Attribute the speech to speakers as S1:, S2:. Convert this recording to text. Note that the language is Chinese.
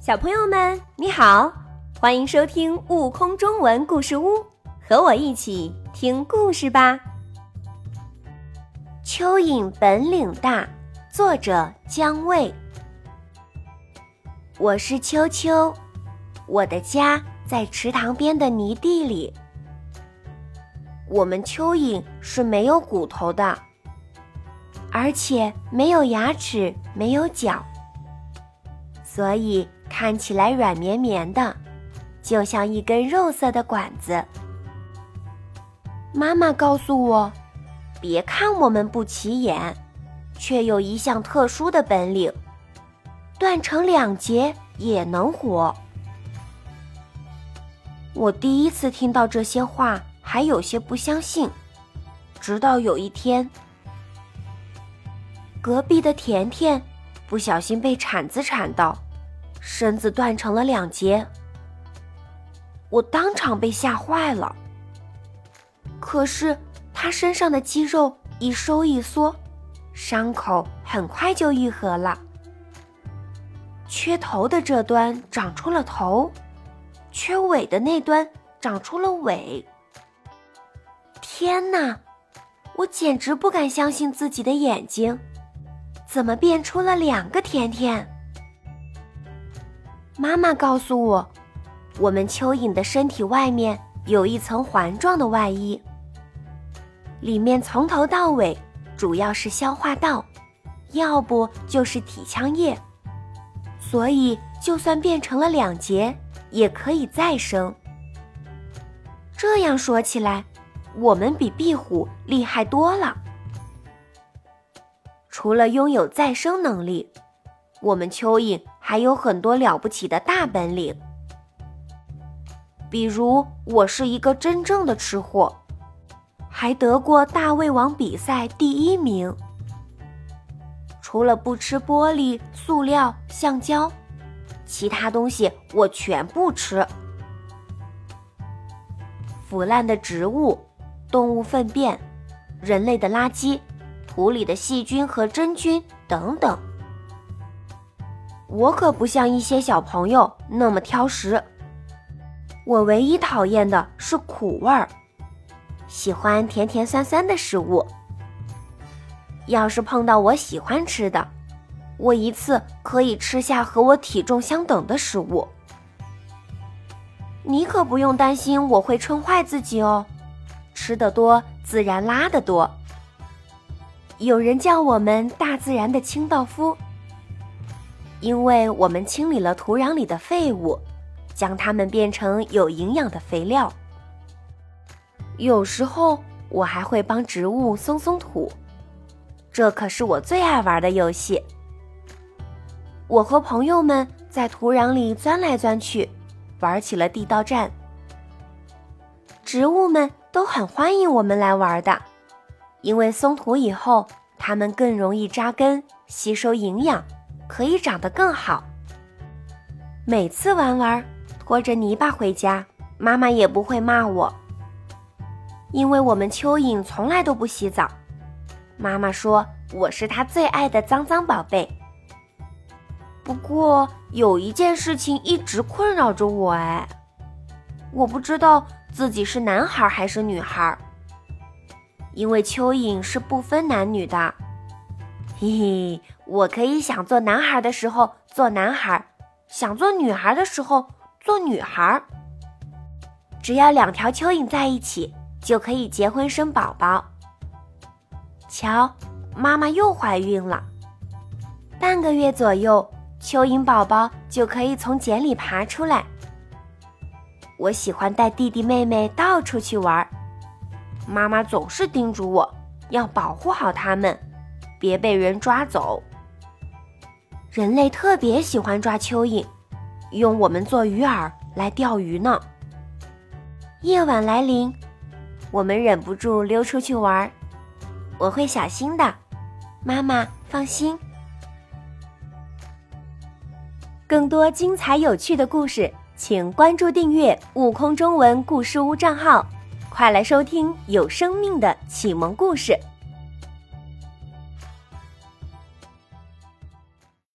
S1: 小朋友们，你好，欢迎收听《悟空中文故事屋》，和我一起听故事吧。蚯蚓本领大，作者姜卫。我是秋秋，我的家在池塘边的泥地里。我们蚯蚓是没有骨头的，而且没有牙齿，没有脚，所以。看起来软绵绵的，就像一根肉色的管子。妈妈告诉我，别看我们不起眼，却有一项特殊的本领，断成两截也能活。我第一次听到这些话，还有些不相信。直到有一天，隔壁的甜甜不小心被铲子铲到。身子断成了两截，我当场被吓坏了。可是他身上的肌肉一收一缩，伤口很快就愈合了。缺头的这端长出了头，缺尾的那端长出了尾。天哪！我简直不敢相信自己的眼睛，怎么变出了两个甜甜？妈妈告诉我，我们蚯蚓的身体外面有一层环状的外衣，里面从头到尾主要是消化道，要不就是体腔液，所以就算变成了两节，也可以再生。这样说起来，我们比壁虎厉害多了。除了拥有再生能力，我们蚯蚓。还有很多了不起的大本领，比如我是一个真正的吃货，还得过大胃王比赛第一名。除了不吃玻璃、塑料、橡胶，其他东西我全不吃。腐烂的植物、动物粪便、人类的垃圾、土里的细菌和真菌等等。我可不像一些小朋友那么挑食，我唯一讨厌的是苦味儿，喜欢甜甜酸酸的食物。要是碰到我喜欢吃的，我一次可以吃下和我体重相等的食物。你可不用担心我会撑坏自己哦，吃的多自然拉得多。有人叫我们大自然的清道夫。因为我们清理了土壤里的废物，将它们变成有营养的肥料。有时候我还会帮植物松松土，这可是我最爱玩的游戏。我和朋友们在土壤里钻来钻去，玩起了地道战。植物们都很欢迎我们来玩的，因为松土以后，它们更容易扎根，吸收营养。可以长得更好。每次玩玩，拖着泥巴回家，妈妈也不会骂我，因为我们蚯蚓从来都不洗澡。妈妈说我是她最爱的脏脏宝贝。不过有一件事情一直困扰着我，哎，我不知道自己是男孩还是女孩，因为蚯蚓是不分男女的。嘿嘿，我可以想做男孩的时候做男孩，想做女孩的时候做女孩。只要两条蚯蚓在一起，就可以结婚生宝宝。瞧，妈妈又怀孕了，半个月左右，蚯蚓宝宝就可以从茧里爬出来。我喜欢带弟弟妹妹到处去玩，妈妈总是叮嘱我要保护好他们。别被人抓走。人类特别喜欢抓蚯蚓，用我们做鱼饵来钓鱼呢。夜晚来临，我们忍不住溜出去玩儿。我会小心的，妈妈放心。更多精彩有趣的故事，请关注订阅“悟空中文故事屋”账号，快来收听有生命的启蒙故事。